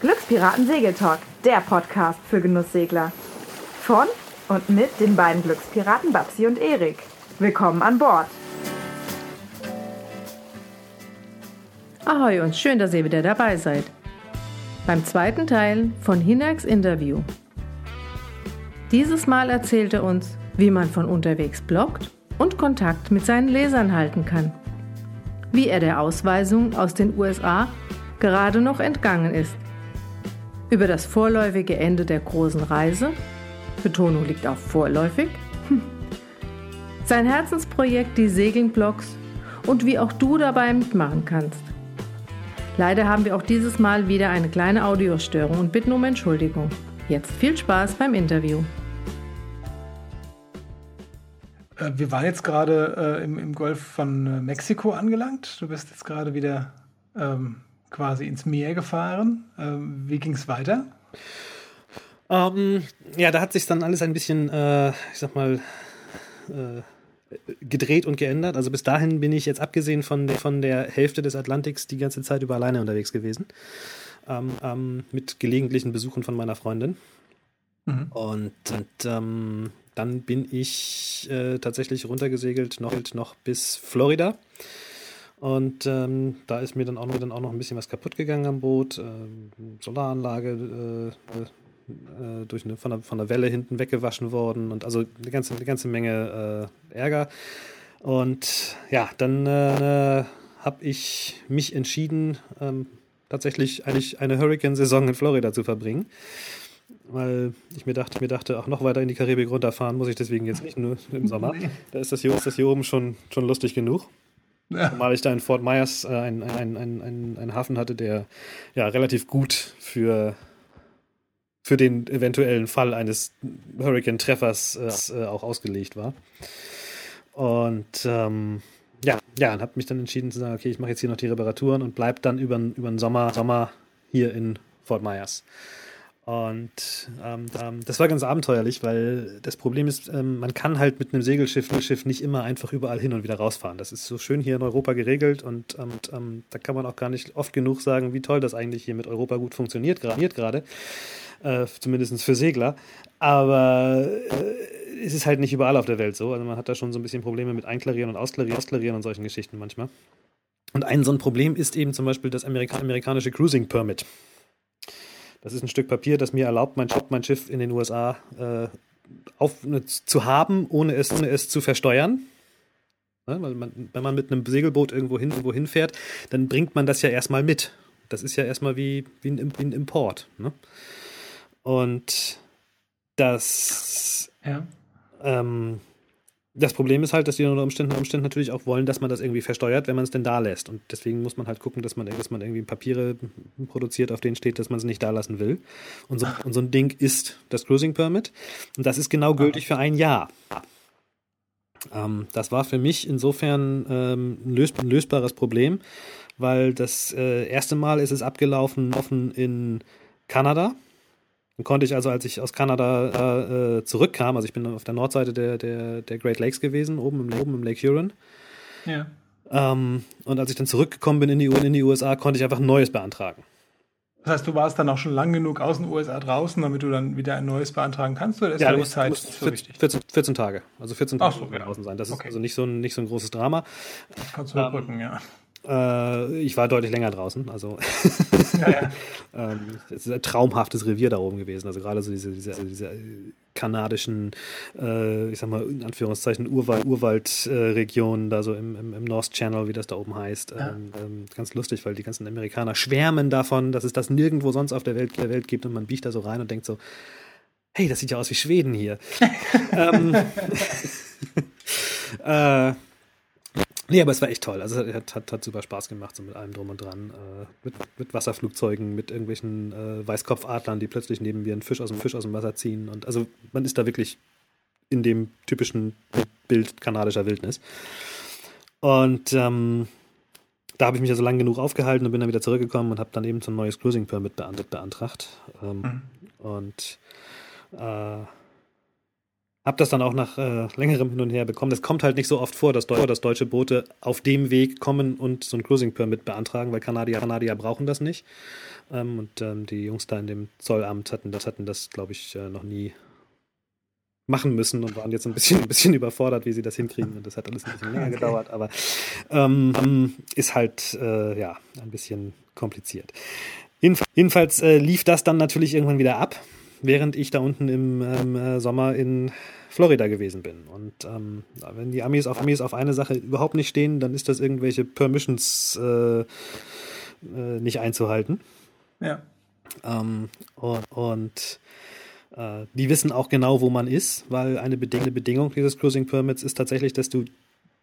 Glückspiraten Segeltalk, der Podcast für Genusssegler. Von und mit den beiden Glückspiraten Babsi und Erik. Willkommen an Bord. Ahoi und schön, dass ihr wieder dabei seid. Beim zweiten Teil von Hinaks Interview. Dieses Mal erzählt er uns, wie man von unterwegs bloggt und Kontakt mit seinen Lesern halten kann. Wie er der Ausweisung aus den USA gerade noch entgangen ist. Über das vorläufige Ende der großen Reise, Betonung liegt auf vorläufig, sein Herzensprojekt die Segeln-Blogs und wie auch du dabei mitmachen kannst. Leider haben wir auch dieses Mal wieder eine kleine Audiostörung und bitten um Entschuldigung. Jetzt viel Spaß beim Interview. Äh, wir waren jetzt gerade äh, im, im, Golf von äh, Mexiko angelangt. Du bist jetzt gerade wieder ähm, quasi ins Meer gefahren. Ähm, wie ging es weiter? Ähm, ja, da hat sich dann alles ein bisschen, äh, ich sag mal, äh, gedreht und geändert. Also bis dahin bin ich jetzt abgesehen von der, von der Hälfte des Atlantiks die ganze Zeit über alleine unterwegs gewesen. Ähm, ähm, mit gelegentlichen Besuchen von meiner Freundin. Mhm. Und, und ähm, dann bin ich äh, tatsächlich runtergesegelt noch, noch bis Florida. Und ähm, da ist mir dann auch, noch, dann auch noch ein bisschen was kaputt gegangen am Boot. Ähm, Solaranlage äh, äh, durch eine, von, der, von der Welle hinten weggewaschen worden und also eine ganze, eine ganze Menge äh, Ärger. Und ja, dann äh, habe ich mich entschieden, ähm, tatsächlich eigentlich eine Hurricane-Saison in Florida zu verbringen. Weil ich mir dachte, mir dachte, auch noch weiter in die Karibik runterfahren muss ich deswegen jetzt nicht nur im Sommer. Da ist das hier, ist das hier oben schon, schon lustig genug. Ja. Zumal ich da in Fort Myers äh, einen, einen, einen, einen Hafen hatte, der ja relativ gut für für den eventuellen Fall eines Hurricane-Treffers äh, äh, auch ausgelegt war. Und ähm, ja, ja, und habe mich dann entschieden zu sagen, okay, ich mache jetzt hier noch die Reparaturen und bleibe dann über, über den Sommer, Sommer hier in Fort Myers. Und ähm, das war ganz abenteuerlich, weil das Problem ist, ähm, man kann halt mit einem Segelschiff Schiff nicht immer einfach überall hin und wieder rausfahren. Das ist so schön hier in Europa geregelt und, und ähm, da kann man auch gar nicht oft genug sagen, wie toll das eigentlich hier mit Europa gut funktioniert gerade äh, zumindest für Segler. Aber äh, es ist halt nicht überall auf der Welt so. Also man hat da schon so ein bisschen Probleme mit Einklarieren und Ausklarieren, Ausklarieren und solchen Geschichten manchmal. Und ein so ein Problem ist eben zum Beispiel das Amerika amerikanische Cruising Permit. Das ist ein Stück Papier, das mir erlaubt, mein, mein Schiff in den USA äh, auf, ne, zu haben, ohne es, ohne es zu versteuern. Ja, weil man, wenn man mit einem Segelboot irgendwo, hin, irgendwo hinfährt, dann bringt man das ja erstmal mit. Das ist ja erstmal wie, wie, ein, wie ein Import. Ne? Und das, ja. ähm, das Problem ist halt, dass die unter Umständen, Umständen natürlich auch wollen, dass man das irgendwie versteuert, wenn man es denn da lässt. Und deswegen muss man halt gucken, dass man, dass man irgendwie Papiere produziert, auf denen steht, dass man es nicht da lassen will. Und so, und so ein Ding ist das Cruising Permit. Und das ist genau gültig für ein Jahr. Ähm, das war für mich insofern ähm, ein, lös ein, lösbares Problem, weil das äh, erste Mal ist es abgelaufen offen in Kanada dann konnte ich also, als ich aus Kanada äh, zurückkam, also ich bin auf der Nordseite der, der, der Great Lakes gewesen, oben im, oben im Lake Huron. Ja. Ähm, und als ich dann zurückgekommen bin in die, in die USA, konnte ich einfach ein neues beantragen. Das heißt, du warst dann auch schon lang genug aus den USA draußen, damit du dann wieder ein neues beantragen kannst? Oder ist ja, du musst, Zeit musst 14, 14, 14, Tage. Also 14 Tage so, genau. draußen sein. Das okay. ist also nicht so, ein, nicht so ein großes Drama. Das kannst du überbrücken, ähm, ja. Äh, ich war deutlich länger draußen. Also ja, ja. ähm, es ist ein traumhaftes Revier da oben gewesen. Also gerade so diese, diese, also diese kanadischen, äh, ich sag mal, in Anführungszeichen Urwald, Urwaldregionen, da so im, im, im, North Channel, wie das da oben heißt. Ja. Ähm, ähm, ganz lustig, weil die ganzen Amerikaner schwärmen davon, dass es das nirgendwo sonst auf der Welt, der Welt gibt und man biegt da so rein und denkt so, hey, das sieht ja aus wie Schweden hier. ähm, äh, Nee, aber es war echt toll. Also es hat, hat, hat super Spaß gemacht, so mit allem drum und dran. Äh, mit, mit Wasserflugzeugen, mit irgendwelchen äh, Weißkopfadlern, die plötzlich neben mir einen Fisch aus dem Fisch aus dem Wasser ziehen. Und also man ist da wirklich in dem typischen Bild kanadischer Wildnis. Und ähm, da habe ich mich also lang genug aufgehalten und bin dann wieder zurückgekommen und habe dann eben so ein neues Cruising Permit beantragt. Ähm, mhm. Und äh, Hab das dann auch nach äh, längerem Hin und Her bekommen. Das kommt halt nicht so oft vor, dass, Deu dass deutsche Boote auf dem Weg kommen und so ein Cruising Permit beantragen, weil Kanadier, Kanadier brauchen das nicht. Ähm, und ähm, die Jungs da in dem Zollamt hatten das, hatten das, glaube ich, äh, noch nie machen müssen und waren jetzt ein bisschen, ein bisschen überfordert, wie sie das hinkriegen. Und das hat alles ein bisschen länger gedauert, aber ähm, ist halt äh, ja ein bisschen kompliziert. Jedenfalls äh, lief das dann natürlich irgendwann wieder ab, während ich da unten im ähm, äh, Sommer in Florida gewesen bin. Und ähm, wenn die Amis auf Amis auf eine Sache überhaupt nicht stehen, dann ist das irgendwelche Permissions äh, äh, nicht einzuhalten. Ja. Ähm, und, und äh, die wissen auch genau, wo man ist, weil eine bedingte Bedingung dieses Cruising Permits ist tatsächlich, dass du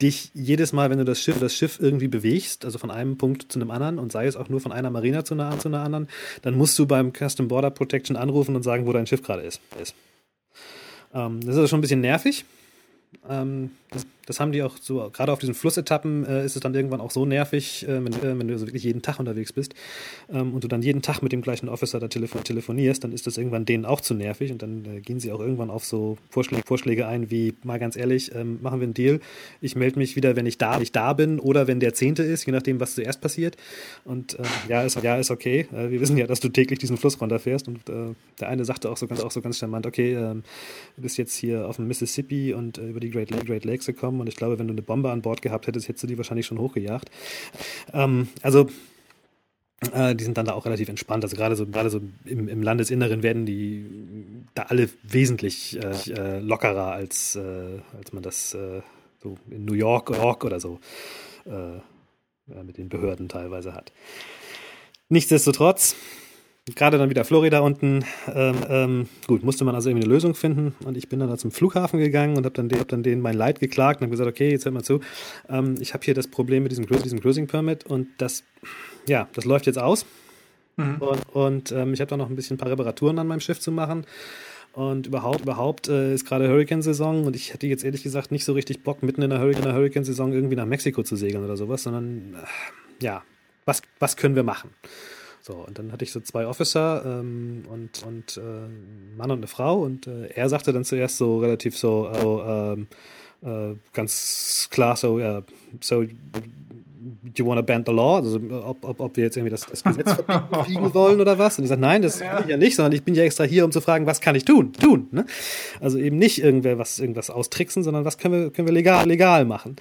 dich jedes Mal, wenn du das Schiff, das Schiff irgendwie bewegst, also von einem Punkt zu einem anderen und sei es auch nur von einer Marina zu einer, zu einer anderen, dann musst du beim Custom Border Protection anrufen und sagen, wo dein Schiff gerade ist. Ähm, das ist also schon ein bisschen nervig. Ähm, das, das, haben die auch so, gerade auf diesen Flussetappen äh, ist es dann irgendwann auch so nervig, äh, wenn, äh, wenn, du also wirklich jeden Tag unterwegs bist ähm, und du dann jeden Tag mit dem gleichen Officer da telefon telefonierst, dann ist das irgendwann denen auch zu nervig und dann äh, gehen sie auch irgendwann auf so Vorschläge, Vorschläge ein, wie mal ganz ehrlich, ähm, machen wir einen Deal, ich melde mich wieder, wenn ich da, ich da bin oder wenn der Zehnte ist, je nachdem, was zuerst passiert und äh, ja, ist, ja, ist okay. Äh, wir wissen ja, dass du täglich diesen Fluss runterfährst und der eine sagte auch so ganz, auch so ganz charmant, okay, ähm, du bist jetzt hier auf dem Mississippi und über die Great, Great Lakes gekommen und ich glaube, wenn du eine Bombe an Bord gehabt hättest, hättest du die wahrscheinlich schon hochgejagt. Ähm, also äh, die sind dann da auch relativ entspannt. Also gerade so, gerade so im, im Landesinneren werden die da alle wesentlich äh, äh lockerer als, äh, als man das äh, so in New York, York oder so mit den Behörden teilweise hat. Nichtsdestotrotz gerade dann wieder Florida unten. Ähm, ähm, gut, musste man also irgendwie eine Lösung finden. Und ich bin dann da zum Flughafen gegangen und habe dann, hab dann denen mein Leid geklagt und habe gesagt, okay, jetzt hört mal zu. Ähm, ich habe hier das Problem mit diesem, diesem Cruising Permit und das, ja, das läuft jetzt aus. Mhm. Und, und ähm, ich habe da noch ein bisschen ein paar Reparaturen an meinem Schiff zu machen. Und überhaupt, überhaupt äh, ist gerade Hurricane-Saison und ich hätte jetzt ehrlich gesagt nicht so richtig Bock, mitten in der Hurricane-Saison irgendwie nach Mexiko zu segeln oder sowas, sondern äh, ja, was, was können wir machen? So, und dann hatte ich so zwei Officer ähm, und, und äh, Mann und eine Frau und äh, er sagte dann zuerst so relativ so, oh, ähm, äh, ganz klar so, ja, so you wanna bend the law? Also ob, ob, ob wir jetzt irgendwie das, das Gesetz verbiegen wollen oder was? Und ich sage, nein, das ja. will ich ja nicht, sondern ich bin ja extra hier, um zu fragen, was kann ich tun? Tun. Ne? Also eben nicht irgendwer was irgendwas austricksen, sondern was können wir, können wir legal, legal machen.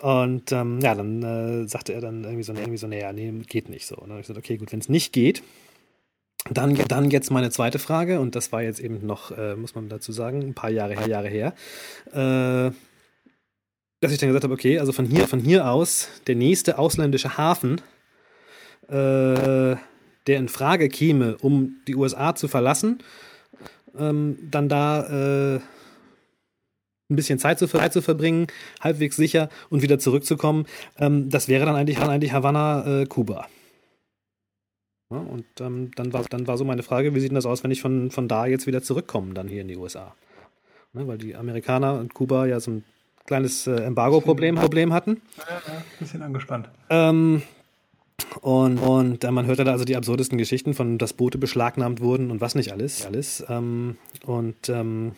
Und ähm, ja, dann äh, sagte er dann irgendwie so, irgendwie so, naja, nee, geht nicht so. Und dann habe ich gesagt, okay, gut, wenn es nicht geht, dann, dann jetzt meine zweite Frage, und das war jetzt eben noch, äh, muss man dazu sagen, ein paar Jahre, paar Jahre her, äh, dass ich dann gesagt habe, okay, also von hier, von hier aus, der nächste ausländische Hafen, äh, der in Frage käme, um die USA zu verlassen, ähm, dann da äh, ein bisschen Zeit zu, Zeit zu verbringen, halbwegs sicher und wieder zurückzukommen. Ähm, das wäre dann eigentlich, eigentlich Havanna, äh, Kuba. Ja, und ähm, dann, war, dann war so meine Frage, wie sieht denn das aus, wenn ich von, von da jetzt wieder zurückkomme, dann hier in die USA? Ne, weil die Amerikaner und Kuba ja so ein kleines äh, Embargo-Problem Problem hatten. Ja, ja, bisschen angespannt. Ähm, und, und äh, man hörte da also die absurdesten Geschichten von, dass Boote beschlagnahmt wurden und was nicht alles. alles. Ähm, und ähm,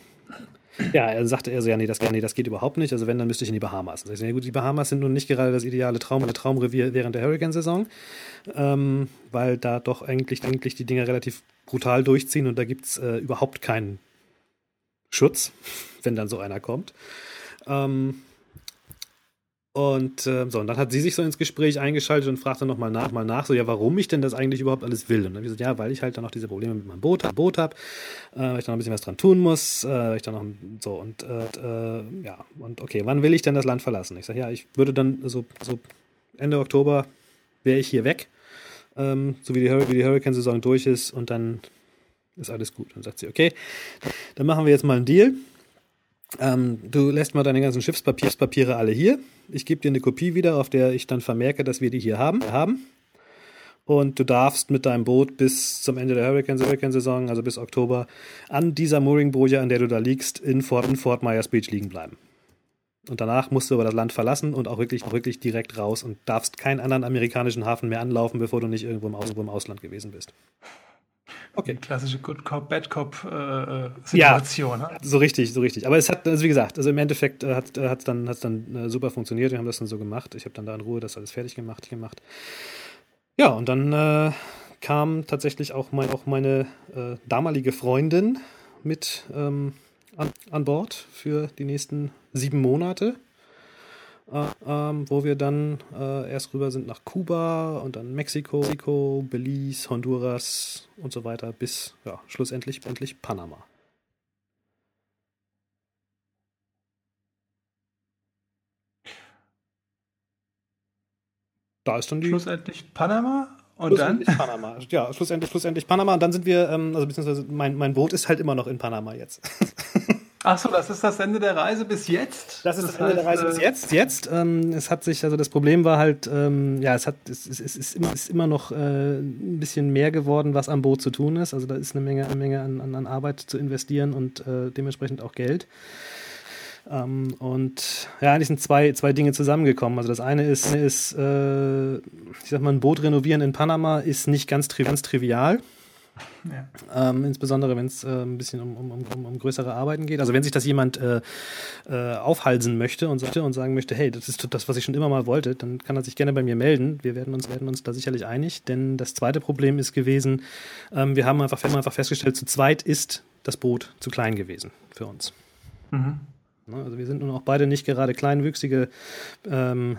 ja, er sagte er so, ja, nee das, nee, das geht überhaupt nicht. Also wenn, dann müsste ich in die Bahamas. Ich so, ja gut, die Bahamas sind nun nicht gerade das ideale Traum, Traumrevier während der Hurricane-Saison, ähm, weil da doch eigentlich, eigentlich die Dinge relativ brutal durchziehen und da gibt es äh, überhaupt keinen Schutz, wenn dann so einer kommt. Ähm, und äh, so, und dann hat sie sich so ins Gespräch eingeschaltet und fragte nochmal nach, mal nach, so, ja, warum ich denn das eigentlich überhaupt alles will. Und dann habe ich gesagt, ja, weil ich halt dann noch diese Probleme mit meinem Boot, Boot habe, äh, weil ich da noch ein bisschen was dran tun muss, äh, weil ich da noch so und äh, äh, ja, und okay, wann will ich denn das Land verlassen? Ich sage, ja, ich würde dann so, so Ende Oktober wäre ich hier weg, ähm, so wie die, wie die Hurricane-Saison durch ist und dann ist alles gut. Dann sagt sie, okay, dann machen wir jetzt mal einen Deal. Ähm, du lässt mal deine ganzen Schiffspapiere alle hier. Ich gebe dir eine Kopie wieder, auf der ich dann vermerke, dass wir die hier haben. haben. Und du darfst mit deinem Boot bis zum Ende der Hurricane-Saison, also bis Oktober, an dieser Mooring-Boje, an der du da liegst, in Fort, in Fort Myers Beach liegen bleiben. Und danach musst du aber das Land verlassen und auch wirklich, auch wirklich direkt raus und darfst keinen anderen amerikanischen Hafen mehr anlaufen, bevor du nicht irgendwo im, Aus im Ausland gewesen bist. Okay. Die klassische Good Cop, Bad Cop äh, äh Situation. Ja, ne? so richtig, so richtig. Aber es hat, also wie gesagt, also im Endeffekt äh, hat es dann, hat's dann äh, super funktioniert. Wir haben das dann so gemacht. Ich habe dann da in Ruhe das alles fertig gemacht, gemacht. Ja, und dann äh, kam tatsächlich auch, mein, auch meine äh, damalige Freundin mit ähm, an, an Bord für die nächsten sieben Monate. Äh, ähm, wo wir dann äh, erst rüber sind nach Kuba und dann Mexiko, Mexiko, Belize, Honduras und so weiter bis ja, schlussendlich endlich Panama. Da ist dann die. Schlussendlich Panama und dann? Panama. Ja, schlussendlich, schlussendlich Panama. Und dann sind wir, ähm, also beziehungsweise mein, mein Boot ist halt immer noch in Panama jetzt. Ach so, das ist das Ende der Reise bis jetzt? Das ist das, das Ende heißt, der Reise bis äh, jetzt. Jetzt, ähm, es hat sich, also das Problem war halt, ähm, ja, es hat, es, es, es ist, immer, ist immer noch äh, ein bisschen mehr geworden, was am Boot zu tun ist. Also da ist eine Menge, eine Menge an, an, an Arbeit zu investieren und äh, dementsprechend auch Geld. Ähm, und ja, eigentlich sind zwei, zwei Dinge zusammengekommen. Also das eine ist, ist äh, ich sag mal, ein Boot renovieren in Panama ist nicht ganz, tri ganz trivial. Ja. Ähm, insbesondere wenn es äh, ein bisschen um, um, um, um, größere Arbeiten geht. Also wenn sich das jemand äh, äh, aufhalsen möchte und, und sagen möchte, hey, das ist das, was ich schon immer mal wollte, dann kann er sich gerne bei mir melden. Wir werden uns, werden uns da sicherlich einig. Denn das zweite Problem ist gewesen, ähm, wir haben einfach, wir haben einfach festgestellt, zu zweit ist das Boot zu klein gewesen für uns. Mhm. Ne, also wir sind nun auch beide nicht gerade kleinwüchsige ähm,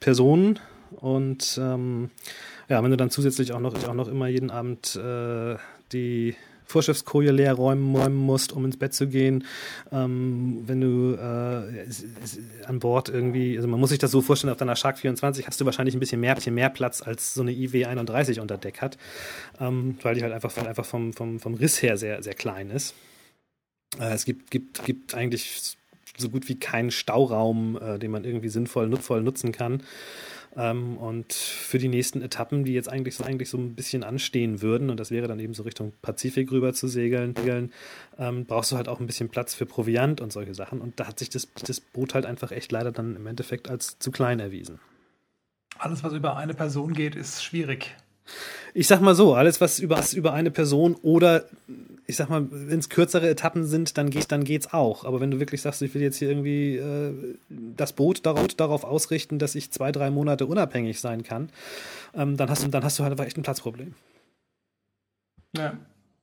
Personen und ähm, ja, wenn du dann zusätzlich auch noch, auch noch immer jeden Abend äh, die Vorschriftskoje leer räumen, räumen musst, um ins Bett zu gehen. Ähm, wenn du äh, an Bord irgendwie, also man muss sich das so vorstellen, auf deiner Shark 24 hast du wahrscheinlich ein bisschen mehr, bisschen mehr Platz, als so eine IW 31 unter Deck hat, ähm, weil die halt einfach, einfach vom, vom, vom Riss her sehr, sehr klein ist. Äh, es gibt, gibt, gibt eigentlich so gut wie keinen Stauraum, äh, den man irgendwie sinnvoll nutzvoll nutzen kann. Ähm, und für die nächsten Etappen, die jetzt eigentlich so, eigentlich so ein bisschen anstehen würden, und das wäre dann eben so Richtung Pazifik rüber zu segeln, ähm, brauchst du halt auch ein bisschen Platz für Proviant und solche Sachen. Und da hat sich das, das Boot halt einfach echt leider dann im Endeffekt als zu klein erwiesen. Alles, was über eine Person geht, ist schwierig. Ich sag mal so, alles, was über, was über eine Person oder ich sag mal, wenn es kürzere Etappen sind, dann geht dann geht's auch. Aber wenn du wirklich sagst, ich will jetzt hier irgendwie äh, das Boot darauf, darauf ausrichten, dass ich zwei, drei Monate unabhängig sein kann, ähm, dann hast du, dann hast du halt einfach echt ein Platzproblem. Ja.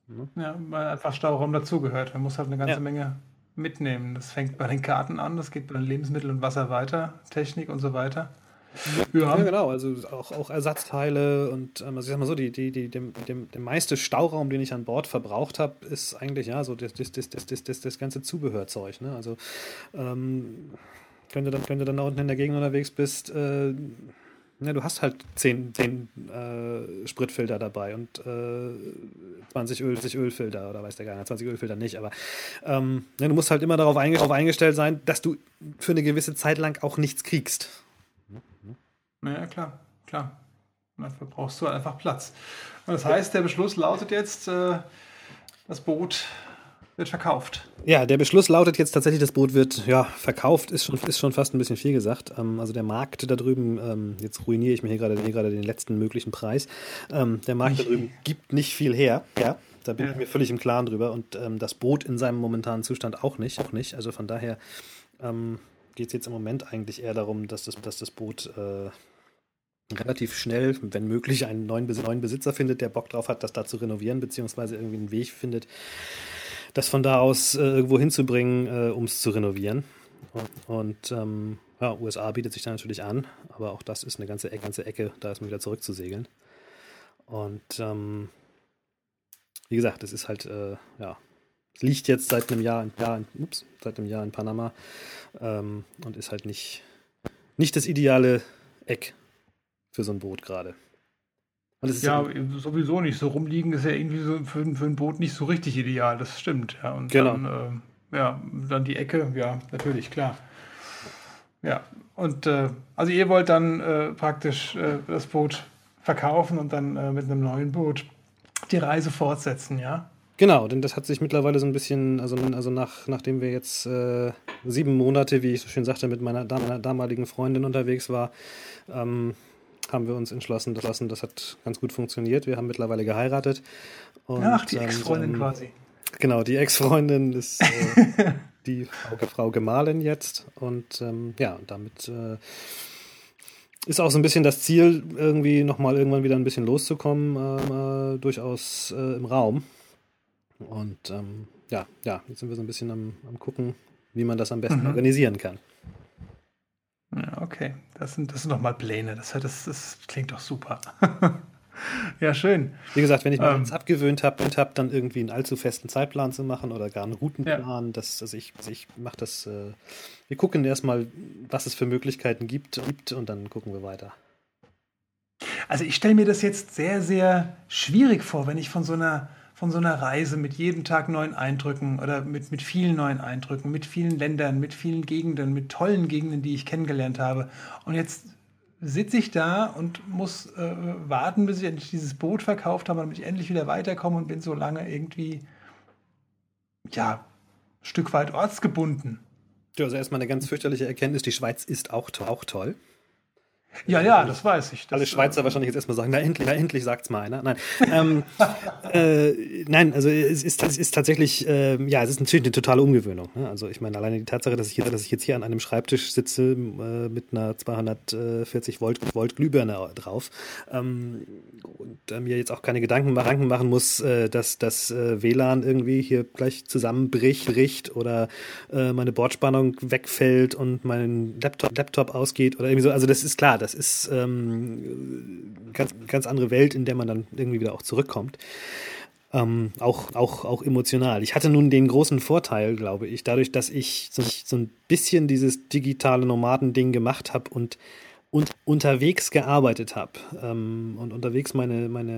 Mhm. Ja, weil einfach Stauraum dazugehört. Man muss halt eine ganze ja. Menge mitnehmen. Das fängt bei den Karten an, das geht bei den Lebensmitteln und Wasser weiter, Technik und so weiter. Ja. ja, genau. Also auch, auch Ersatzteile und ähm, also ich sag mal so, die, die, die, dem, dem, der meiste Stauraum, den ich an Bord verbraucht habe, ist eigentlich ja so das, das, das, das, das, das ganze Zubehörzeug. Ne? Also ähm, wenn, du dann, wenn du dann da unten in der Gegend unterwegs bist, äh, ja, du hast halt 10, 10 äh, Spritfilter dabei und äh, 20, Öl, 20 Ölfilter oder weiß der gar nicht, 20 Ölfilter nicht, aber ähm, ja, du musst halt immer darauf eingestellt sein, dass du für eine gewisse Zeit lang auch nichts kriegst. Naja, klar, klar. Dafür brauchst du einfach Platz. Und das heißt, der Beschluss lautet jetzt, äh, das Boot wird verkauft. Ja, der Beschluss lautet jetzt tatsächlich, das Boot wird ja, verkauft, ist schon, ist schon fast ein bisschen viel gesagt. Ähm, also der Markt da drüben, ähm, jetzt ruiniere ich mir hier gerade, hier gerade den letzten möglichen Preis, ähm, der Markt da drüben gibt nicht viel her. Ja, da bin ja. ich mir völlig im Klaren drüber. Und ähm, das Boot in seinem momentanen Zustand auch nicht. Auch nicht. Also von daher ähm, geht es jetzt im Moment eigentlich eher darum, dass das, dass das Boot äh, relativ schnell, wenn möglich, einen neuen, neuen Besitzer findet, der Bock drauf hat, das da zu renovieren, beziehungsweise irgendwie einen Weg findet, das von da aus äh, irgendwo hinzubringen, äh, um es zu renovieren. Und ähm, ja, USA bietet sich da natürlich an, aber auch das ist eine ganze, ganze Ecke, da ist man wieder zurückzusegeln. Und ähm, wie gesagt, es ist halt, äh, ja, es liegt jetzt seit einem Jahr, Jahr ups, seit einem Jahr in Panama ähm, und ist halt nicht, nicht das ideale Eck für so ein Boot gerade. ja, sowieso nicht. So rumliegen ist ja irgendwie so für, für, ein Boot nicht so richtig ideal. Das stimmt. Ja, und genau. dann, äh, ja, dann die Ecke, ja, natürlich, klar. Ja, und äh, also ihr wollt dann äh, praktisch äh, das Boot verkaufen und dann äh, mit einem neuen Boot die Reise fortsetzen, ja? Genau, denn das hat sich mittlerweile so ein bisschen, also, also nach, nachdem wir jetzt äh, sieben Monate, wie ich so schön sagte, mit meiner, meiner damaligen Freundin unterwegs war, ähm, haben wir uns entschlossen, das, das hat ganz gut funktioniert. Wir haben mittlerweile geheiratet. Und, Ach, die Ex-Freundin ähm, quasi. Genau, die Ex-Freundin ist äh, die Frau, Frau, Gemahlin jetzt. Und ähm, ja, damit äh, ist auch so ein bisschen das Ziel, irgendwie nochmal irgendwann wieder ein bisschen loszukommen, äh, durchaus äh, im Raum. Und ähm, ja, ja, jetzt sind wir so ein bisschen am, am gucken, wie man das am besten mhm. organisieren kann. Ja, okay. Das sind, das sind nochmal Pläne. Das, das, das klingt doch super. ja, schön. Wie gesagt, wenn ich mir ähm, jetzt abgewöhnt habe, hab, dann irgendwie einen allzu festen Zeitplan zu machen oder gar einen Routenplan, ja. das, also ich, also ich mache das, äh, wir gucken erstmal, was es für Möglichkeiten gibt, gibt und dann gucken wir weiter. Also ich stelle mir das jetzt sehr, sehr schwierig vor, wenn ich von so einer von so einer Reise mit jedem Tag neuen Eindrücken oder mit, mit vielen neuen Eindrücken, mit vielen Ländern, mit vielen Gegenden, mit tollen Gegenden, die ich kennengelernt habe. Und jetzt sitze ich da und muss äh, warten, bis ich endlich dieses Boot verkauft habe, damit ich endlich wieder weiterkomme und bin so lange irgendwie, ja, ein Stück weit ortsgebunden. Also erstmal eine ganz fürchterliche Erkenntnis, die Schweiz ist auch, auch toll. Ja, ja, das weiß ich. Das, Alle Schweizer äh, wahrscheinlich jetzt erstmal sagen, na endlich, na endlich sagt's mal einer. Nein, ähm, äh, nein, also es ist, es ist tatsächlich, äh, ja, es ist natürlich eine totale Umgewöhnung. Ne? Also ich meine, alleine die Tatsache, dass ich, hier, dass ich jetzt hier an einem Schreibtisch sitze äh, mit einer 240 Volt, Volt Glühbirne drauf ähm, und äh, mir jetzt auch keine Gedanken, Gedanken machen muss, äh, dass das WLAN irgendwie hier gleich zusammenbricht bricht oder meine Bordspannung wegfällt und mein Laptop, Laptop ausgeht oder irgendwie so. Also das ist klar, das ist ähm, ganz, ganz andere Welt, in der man dann irgendwie wieder auch zurückkommt. Ähm, auch, auch, auch emotional. Ich hatte nun den großen Vorteil, glaube ich, dadurch, dass ich so, so ein bisschen dieses digitale Nomadending gemacht habe und, und unterwegs gearbeitet habe ähm, und unterwegs meine, meine,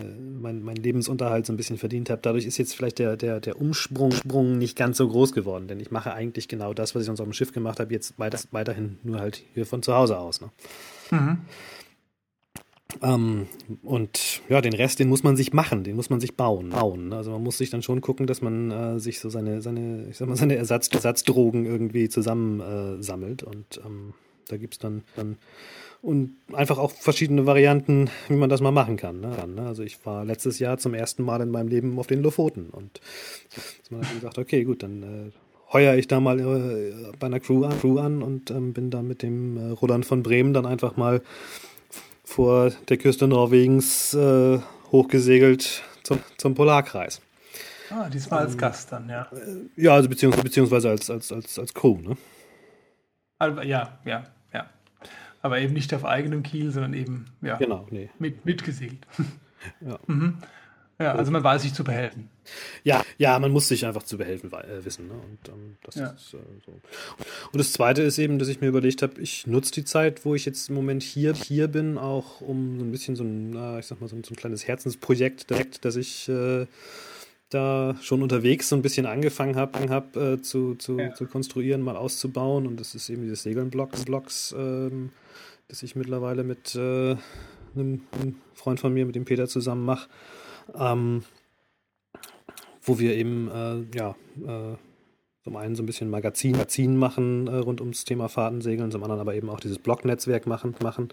äh, mein, mein Lebensunterhalt so ein bisschen verdient habe. Dadurch ist jetzt vielleicht der, der, der Umsprung Sprung nicht ganz so groß geworden, denn ich mache eigentlich genau das, was ich sonst auf dem Schiff gemacht habe, jetzt weiter, weiterhin nur halt hier von zu Hause aus. Ne? Mhm. Ähm, und ja, den Rest, den muss man sich machen, den muss man sich bauen. bauen. Also man muss sich dann schon gucken, dass man äh, sich so seine, seine, ich sag mal, seine Ersatz, Ersatzdrogen irgendwie zusammensammelt. Äh, und ähm, da gibt es dann, dann und einfach auch verschiedene Varianten, wie man das mal machen kann. Ne? Also ich war letztes Jahr zum ersten Mal in meinem Leben auf den Lofoten und man hat gesagt, okay, gut, dann äh, heuer ich da mal äh, bei einer Crew an, Crew an und ähm, bin dann mit dem äh, Roland von Bremen dann einfach mal vor der Küste Norwegens äh, hochgesegelt zum, zum Polarkreis. Ah, diesmal als ähm, Gast dann, ja. Äh, ja, also beziehungsweise, beziehungsweise als, als, als, als Crew, ne? Also, ja, ja. Aber eben nicht auf eigenem Kiel, sondern eben, ja, genau, nee. mit, mitgesegelt. Ja. mhm. Ja, also man weiß sich zu behelfen. Ja, ja, man muss sich einfach zu behelfen äh, wissen. Ne? Und, ähm, das ja. ist, äh, so. und das Zweite ist eben, dass ich mir überlegt habe, ich nutze die Zeit, wo ich jetzt im Moment hier, hier bin, auch um so ein bisschen so ein, äh, ich sag mal, so ein, so ein kleines Herzensprojekt, direkt, dass ich äh, da schon unterwegs so ein bisschen angefangen habe, hab, äh, zu, zu, ja. zu konstruieren, mal auszubauen. Und das ist eben dieses Segeln-Blocks, Blocks, ähm, das ich mittlerweile mit äh, einem, einem Freund von mir, mit dem Peter zusammen mache ähm, wo wir eben, äh, ja, äh, zum einen so ein bisschen Magazin, Magazin machen äh, rund ums Thema Fahrtensegeln, zum anderen aber eben auch dieses Blog-Netzwerk machen, machen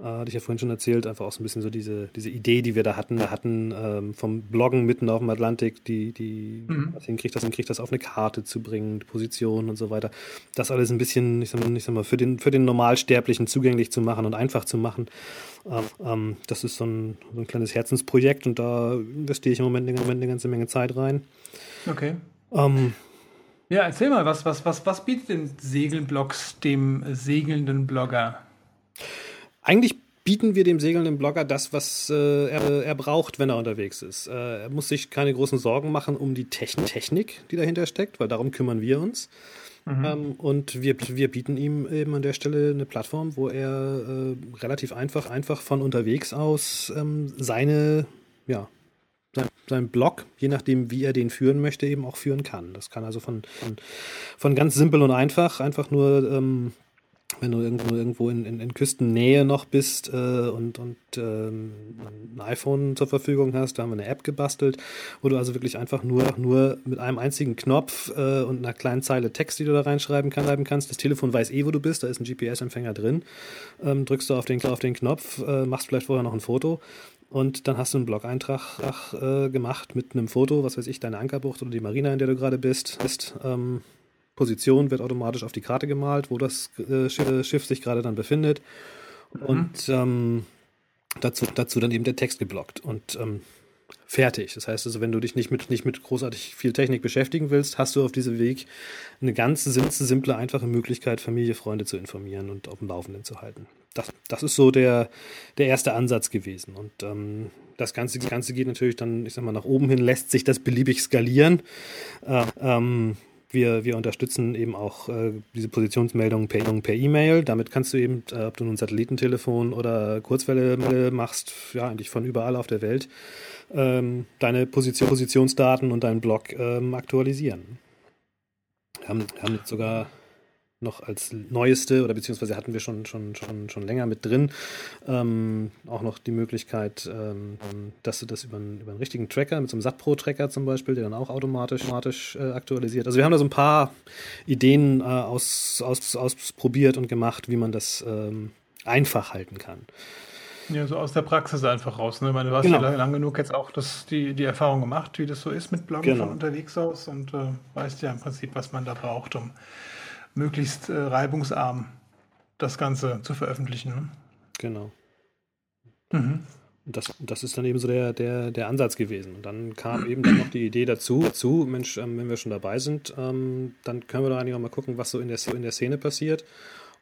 äh, hatte ich ja vorhin schon erzählt, einfach auch so ein bisschen so diese, diese Idee, die wir da hatten, da hatten ähm, vom Bloggen mitten auf dem Atlantik, die, die mhm. was hinkriegt, das hinkriegt, das auf eine Karte zu bringen, die Position und so weiter. Das alles ein bisschen, ich sag mal, ich sag mal für, den, für den Normalsterblichen zugänglich zu machen und einfach zu machen. Ähm, ähm, das ist so ein, so ein kleines Herzensprojekt und da investiere ich im Moment, im Moment eine ganze Menge Zeit rein. Okay. Ähm, ja, erzähl mal, was, was, was, was bietet denn Segelblogs dem segelnden Blogger? Eigentlich bieten wir dem segelnden Blogger das, was äh, er, er, braucht, wenn er unterwegs ist. Äh, er muss sich keine großen Sorgen machen um die Techn Technik, die dahinter steckt, weil darum kümmern wir uns. Mhm. Ähm, und wir, wir bieten ihm eben an der Stelle eine Plattform, wo er äh, relativ einfach, einfach von unterwegs aus ähm, seine, ja, sein, sein Blog, je nachdem, wie er den führen möchte, eben auch führen kann. Das kann also von, von, von ganz simpel und einfach, einfach nur ähm, wenn du irgendwo, irgendwo in, in, in Küstennähe noch bist äh, und, und ähm, ein iPhone zur Verfügung hast, da haben wir eine App gebastelt, wo du also wirklich einfach nur, nur mit einem einzigen Knopf äh, und einer kleinen Zeile Text, die du da reinschreiben kann, kannst. Das Telefon weiß eh, wo du bist, da ist ein GPS-Empfänger drin. Ähm, drückst du auf den, auf den Knopf, äh, machst vielleicht vorher noch ein Foto und dann hast du einen Blog-Eintrag äh, gemacht mit einem Foto, was weiß ich, deine Ankerbucht oder die Marina, in der du gerade bist, ist, ähm, Position wird automatisch auf die Karte gemalt, wo das äh, Schiff sich gerade dann befindet. Mhm. Und ähm, dazu, dazu dann eben der Text geblockt und ähm, fertig. Das heißt also, wenn du dich nicht mit, nicht mit großartig viel Technik beschäftigen willst, hast du auf diesem Weg eine ganz simple, einfache Möglichkeit, Familie, Freunde zu informieren und auf dem Laufenden zu halten. Das, das ist so der, der erste Ansatz gewesen. Und ähm, das, Ganze, das Ganze geht natürlich dann, ich sag mal, nach oben hin, lässt sich das beliebig skalieren. Äh, ähm, wir, wir unterstützen eben auch äh, diese Positionsmeldungen per E-Mail. Damit kannst du eben, äh, ob du nun Satellitentelefon oder Kurzwelle machst, ja, eigentlich von überall auf der Welt, ähm, deine Position, Positionsdaten und deinen Blog ähm, aktualisieren. Wir haben, haben jetzt sogar noch als neueste oder beziehungsweise hatten wir schon, schon, schon, schon länger mit drin, ähm, auch noch die Möglichkeit, ähm, dass du das über einen, über einen richtigen Tracker, mit so einem SAT-Pro-Tracker zum Beispiel, der dann auch automatisch, automatisch äh, aktualisiert. Also wir haben da so ein paar Ideen äh, aus, aus, ausprobiert und gemacht, wie man das ähm, einfach halten kann. Ja, so aus der Praxis einfach raus. Ne? Ich meine, du hast genau. ja lang genug jetzt auch das, die, die Erfahrung gemacht, wie das so ist mit Bloggen genau. von unterwegs aus und äh, weißt ja im Prinzip, was man da braucht, um möglichst äh, reibungsarm das Ganze zu veröffentlichen. Ne? Genau. Mhm. Das, das ist dann eben so der, der, der Ansatz gewesen. Und dann kam eben dann noch die Idee dazu, dazu Mensch, ähm, wenn wir schon dabei sind, ähm, dann können wir doch eigentlich auch mal gucken, was so in der, in der Szene passiert.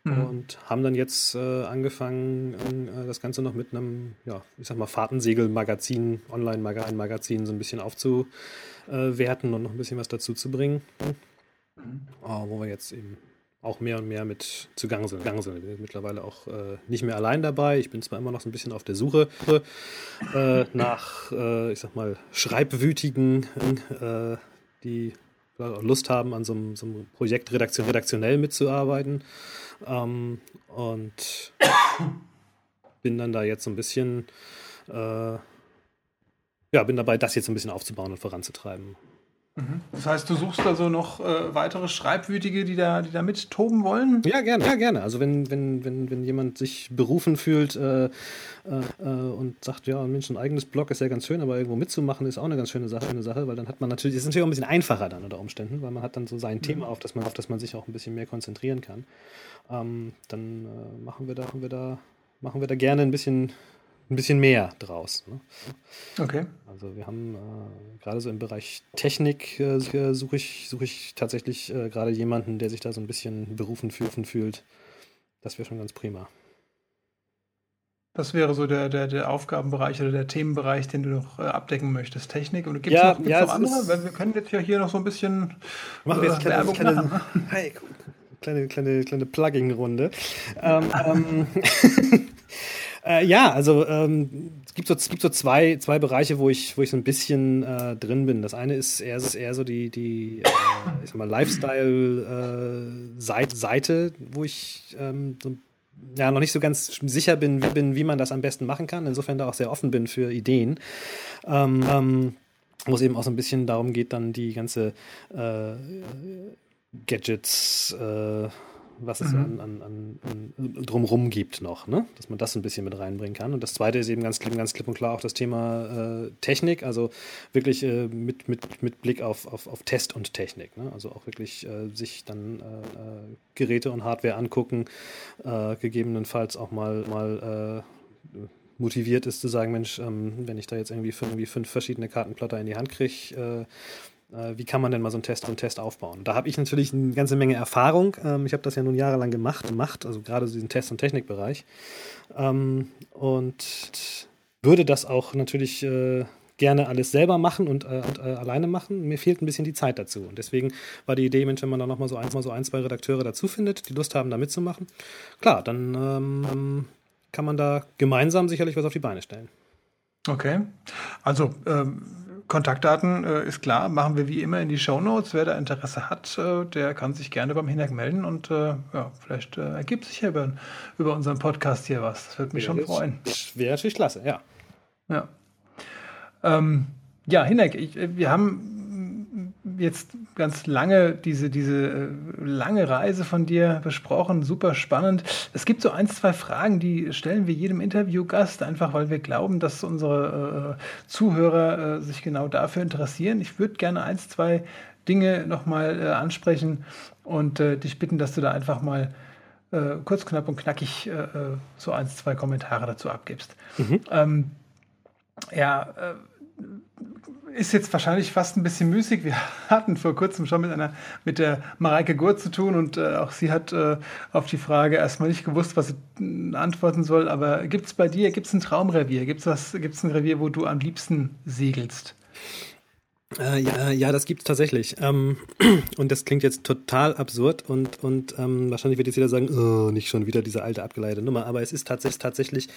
Mhm. Und haben dann jetzt äh, angefangen, äh, das Ganze noch mit einem, ja, ich sag mal, Fahrtensegel-Magazin, Online-Magazin so ein bisschen aufzuwerten und noch ein bisschen was dazu zu bringen. Mhm. Uh, wo wir jetzt eben auch mehr und mehr mit zugange sind. sind. Wir sind mittlerweile auch äh, nicht mehr allein dabei. Ich bin zwar immer noch so ein bisschen auf der Suche äh, nach, äh, ich sag mal, Schreibwütigen, äh, die Lust haben, an so einem, so einem Projekt redaktion redaktionell mitzuarbeiten. Ähm, und bin dann da jetzt so ein bisschen, äh, ja, bin dabei, das jetzt ein bisschen aufzubauen und voranzutreiben. Mhm. Das heißt, du suchst also noch äh, weitere Schreibwütige, die da, die da mittoben wollen? Ja, gerne, ja, gerne. Also wenn, wenn, wenn, wenn jemand sich berufen fühlt äh, äh, äh, und sagt, ja, Mensch, ein eigenes Blog ist ja ganz schön, aber irgendwo mitzumachen ist auch eine ganz schöne Sache, eine Sache weil dann hat man natürlich, ist natürlich auch ein bisschen einfacher dann unter Umständen, weil man hat dann so sein mhm. Thema, auf das man, auf das man sich auch ein bisschen mehr konzentrieren kann. Ähm, dann äh, machen wir da, machen wir da, machen wir da gerne ein bisschen ein bisschen mehr draus. Ne? Okay. Also wir haben äh, gerade so im Bereich Technik äh, suche ich, such ich tatsächlich äh, gerade jemanden, der sich da so ein bisschen berufen fühlt. Das wäre schon ganz prima. Das wäre so der, der, der Aufgabenbereich oder der Themenbereich, den du noch äh, abdecken möchtest. Technik. Und gibt es ja, noch, ja, noch andere? Weil wir können jetzt ja hier noch so ein bisschen machen wir jetzt äh, kleine, kleine, machen. Hey, kleine, kleine, kleine Plugging-Runde. ähm, ähm Äh, ja, also ähm, es gibt so, es gibt so zwei, zwei Bereiche, wo ich, wo ich so ein bisschen äh, drin bin. Das eine ist eher, ist eher so die, die äh, ich sag mal, Lifestyle-Seite, äh, wo ich ähm, so, ja, noch nicht so ganz sicher bin, bin, wie man das am besten machen kann. Insofern da auch sehr offen bin für Ideen. Ähm, ähm, wo es eben auch so ein bisschen darum geht, dann die ganze äh, Gadgets, äh, was es mhm. an, an, an, drumrum gibt noch, ne? dass man das ein bisschen mit reinbringen kann. Und das zweite ist eben ganz, ganz klipp und klar auch das Thema äh, Technik, also wirklich äh, mit, mit, mit Blick auf, auf, auf Test und Technik. Ne? Also auch wirklich äh, sich dann äh, äh, Geräte und Hardware angucken, äh, gegebenenfalls auch mal, mal motiviert ist zu sagen, Mensch, ähm, wenn ich da jetzt irgendwie fünf, irgendwie fünf verschiedene Kartenplotter in die Hand kriege, äh, wie kann man denn mal so einen Test, so Test aufbauen? Da habe ich natürlich eine ganze Menge Erfahrung. Ähm, ich habe das ja nun jahrelang gemacht, gemacht also gerade diesen Test- und Technikbereich. Ähm, und würde das auch natürlich äh, gerne alles selber machen und, äh, und äh, alleine machen. Mir fehlt ein bisschen die Zeit dazu. Und deswegen war die Idee, wenn man da nochmal so ein, mal so ein, zwei Redakteure dazu findet, die Lust haben, da mitzumachen, klar, dann ähm, kann man da gemeinsam sicherlich was auf die Beine stellen. Okay. Also ähm, Kontaktdaten äh, ist klar, machen wir wie immer in die Show Notes. Wer da Interesse hat, äh, der kann sich gerne beim Hinak melden und äh, ja, vielleicht äh, ergibt sich ja über, über unseren Podcast hier was. Das würde mich ja, schon freuen. Wäre natürlich klasse, ja. Ja, ähm, ja Hinak, ich, äh, wir haben jetzt ganz lange diese, diese äh, lange Reise von dir besprochen, super spannend. Es gibt so ein, zwei Fragen, die stellen wir jedem Interviewgast, einfach weil wir glauben, dass unsere äh, Zuhörer äh, sich genau dafür interessieren. Ich würde gerne ein, zwei Dinge nochmal äh, ansprechen und äh, dich bitten, dass du da einfach mal äh, kurz, knapp und knackig äh, so ein, zwei Kommentare dazu abgibst. Mhm. Ähm, ja, ist jetzt wahrscheinlich fast ein bisschen müßig. Wir hatten vor kurzem schon mit einer mit der Mareike Gurt zu tun und äh, auch sie hat äh, auf die Frage erstmal nicht gewusst, was sie äh, antworten soll. Aber gibt es bei dir, gibt es ein Traumrevier? Gibt es ein Revier, wo du am liebsten segelst? Äh, ja, ja, das gibt's tatsächlich. Ähm, und das klingt jetzt total absurd und, und ähm, wahrscheinlich wird jetzt jeder sagen, oh, nicht schon wieder diese alte abgeleitete Nummer. Aber es ist tatsächlich, tatsächlich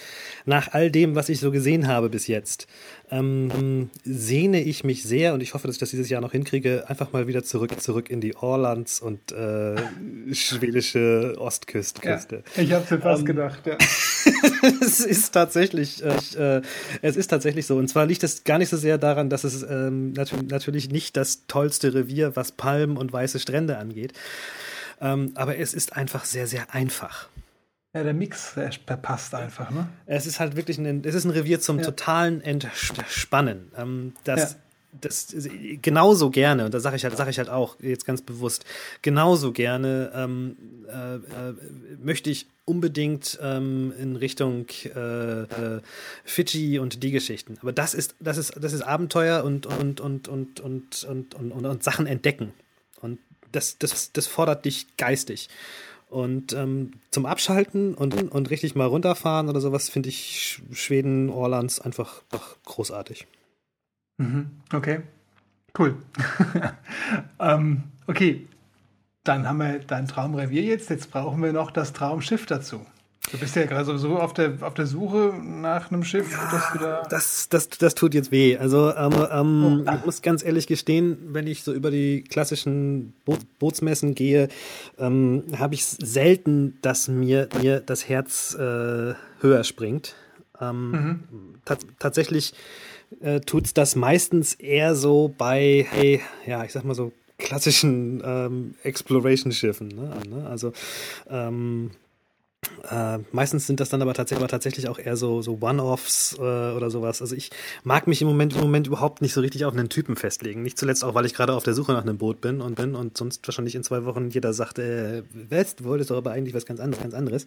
nach all dem, was ich so gesehen habe bis jetzt, ähm, sehne ich mich sehr und ich hoffe, dass ich das dieses Jahr noch hinkriege, einfach mal wieder zurück, zurück in die Orlands und äh, schwedische Ostküste. Ja, ich habe mir fast ähm, gedacht, ja. es ist tatsächlich, äh, es ist tatsächlich so. Und zwar liegt es gar nicht so sehr daran, dass es ähm, natürlich, natürlich nicht das tollste Revier, was Palmen und weiße Strände angeht. Ähm, aber es ist einfach sehr, sehr einfach. Ja, der Mix der passt einfach, ne? Es ist halt wirklich ein, es ist ein Revier zum ja. totalen Entspannen. Ähm, das, ja. Das genauso gerne, und da sage ich halt, sage ich halt auch jetzt ganz bewusst, genauso gerne ähm, äh, äh, möchte ich unbedingt ähm, in Richtung äh, äh, Fidschi und die Geschichten. Aber das ist, das ist, das ist Abenteuer und, und, und, und, und, und, und, und, und Sachen entdecken. Und das, das, das fordert dich geistig. Und ähm, zum Abschalten und, und richtig mal runterfahren oder sowas finde ich Schweden, Orlands einfach, einfach großartig. Mhm. Okay, cool. ähm, okay, dann haben wir dein Traumrevier jetzt. Jetzt brauchen wir noch das Traumschiff dazu. Du bist ja gerade sowieso auf der, auf der Suche nach einem Schiff. Ja, da das, das, das tut jetzt weh. Also ähm, ähm, oh. ich muss ganz ehrlich gestehen, wenn ich so über die klassischen Bo Bootsmessen gehe, ähm, habe ich selten, dass mir, mir das Herz äh, höher springt. Ähm, mhm. Tatsächlich äh, tut es das meistens eher so bei, hey, ja, ich sag mal so klassischen ähm, Exploration-Schiffen. Ne? Also ähm, äh, meistens sind das dann aber tatsächlich, aber tatsächlich auch eher so, so One-Offs äh, oder sowas. Also ich mag mich im Moment, im Moment überhaupt nicht so richtig auf einen Typen festlegen. Nicht zuletzt auch, weil ich gerade auf der Suche nach einem Boot bin und bin und sonst wahrscheinlich in zwei Wochen jeder sagt, äh, was, du wolltest doch aber eigentlich was ganz anderes, ganz anderes.